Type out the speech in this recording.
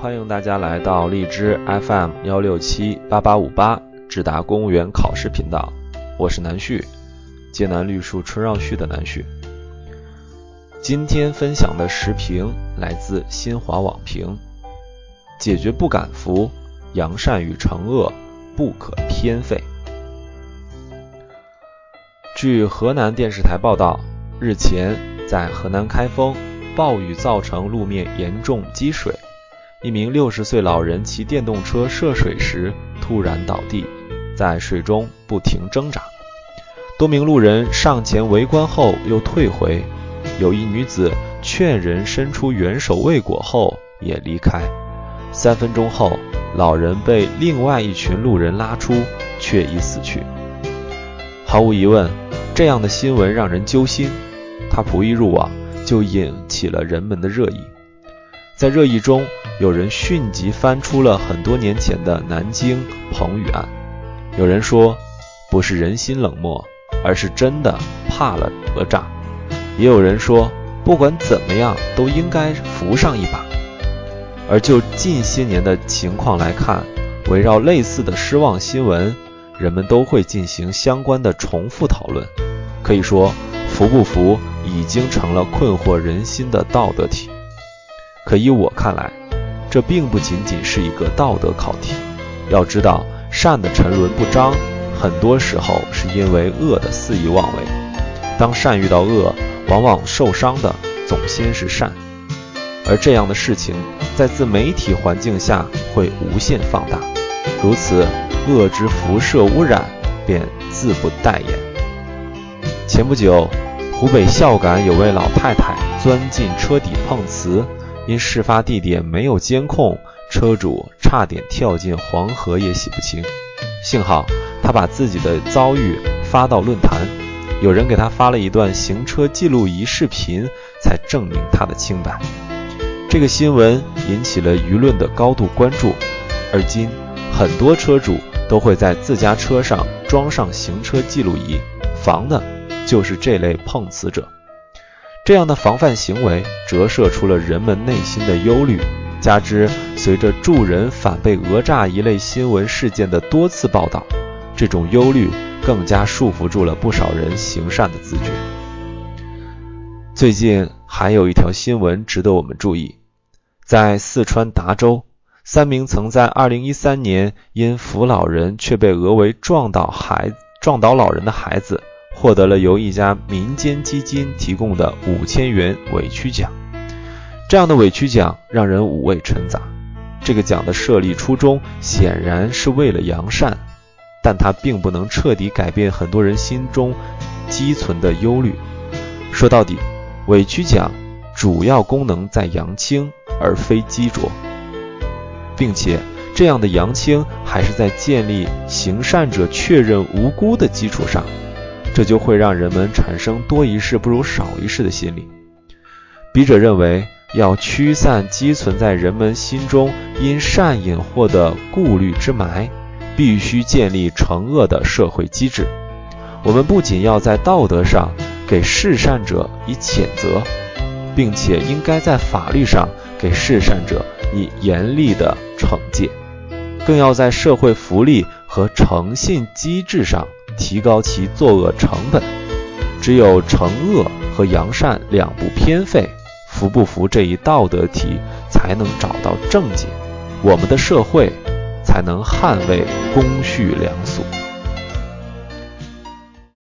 欢迎大家来到荔枝 FM 幺六七八八五八智达公务员考试频道，我是南旭，芥南绿树春绕旭的南旭。今天分享的时评来自新华网评：解决不敢服，扬善与惩恶不可偏废。据河南电视台报道，日前在河南开封，暴雨造成路面严重积水。一名六十岁老人骑电动车涉水时突然倒地，在水中不停挣扎。多名路人上前围观后又退回，有一女子劝人伸出援手未果后也离开。三分钟后，老人被另外一群路人拉出，却已死去。毫无疑问，这样的新闻让人揪心。他甫一入网，就引起了人们的热议。在热议中，有人迅即翻出了很多年前的南京彭宇案。有人说，不是人心冷漠，而是真的怕了讹诈。也有人说，不管怎么样，都应该扶上一把。而就近些年的情况来看，围绕类似的失望新闻，人们都会进行相关的重复讨论。可以说，扶不扶已经成了困惑人心的道德题。可以我看来，这并不仅仅是一个道德考题。要知道，善的沉沦不彰，很多时候是因为恶的肆意妄为。当善遇到恶，往往受伤的总先是善。而这样的事情，在自媒体环境下会无限放大，如此恶之辐射污染便自不待言。前不久，湖北孝感有位老太太钻进车底碰瓷。因事发地点没有监控，车主差点跳进黄河也洗不清。幸好他把自己的遭遇发到论坛，有人给他发了一段行车记录仪视频，才证明他的清白。这个新闻引起了舆论的高度关注。而今，很多车主都会在自家车上装上行车记录仪，防的就是这类碰瓷者。这样的防范行为折射出了人们内心的忧虑，加之随着助人反被讹诈一类新闻事件的多次报道，这种忧虑更加束缚住了不少人行善的自觉。最近还有一条新闻值得我们注意，在四川达州，三名曾在2013年因扶老人却被讹为撞倒孩撞倒老人的孩子。获得了由一家民间基金提供的五千元委屈奖，这样的委屈奖让人五味陈杂。这个奖的设立初衷显然是为了扬善，但它并不能彻底改变很多人心中积存的忧虑。说到底，委屈奖主要功能在扬清，而非激浊，并且这样的扬清还是在建立行善者确认无辜的基础上。这就会让人们产生多一事不如少一事的心理。笔者认为，要驱散积存在人们心中因善隐获的顾虑之霾，必须建立惩恶的社会机制。我们不仅要在道德上给事善者以谴责，并且应该在法律上给事善者以严厉的惩戒，更要在社会福利和诚信机制上。提高其作恶成本，只有惩恶和扬善两不偏废，服不服这一道德体才能找到正解，我们的社会才能捍卫公序良俗。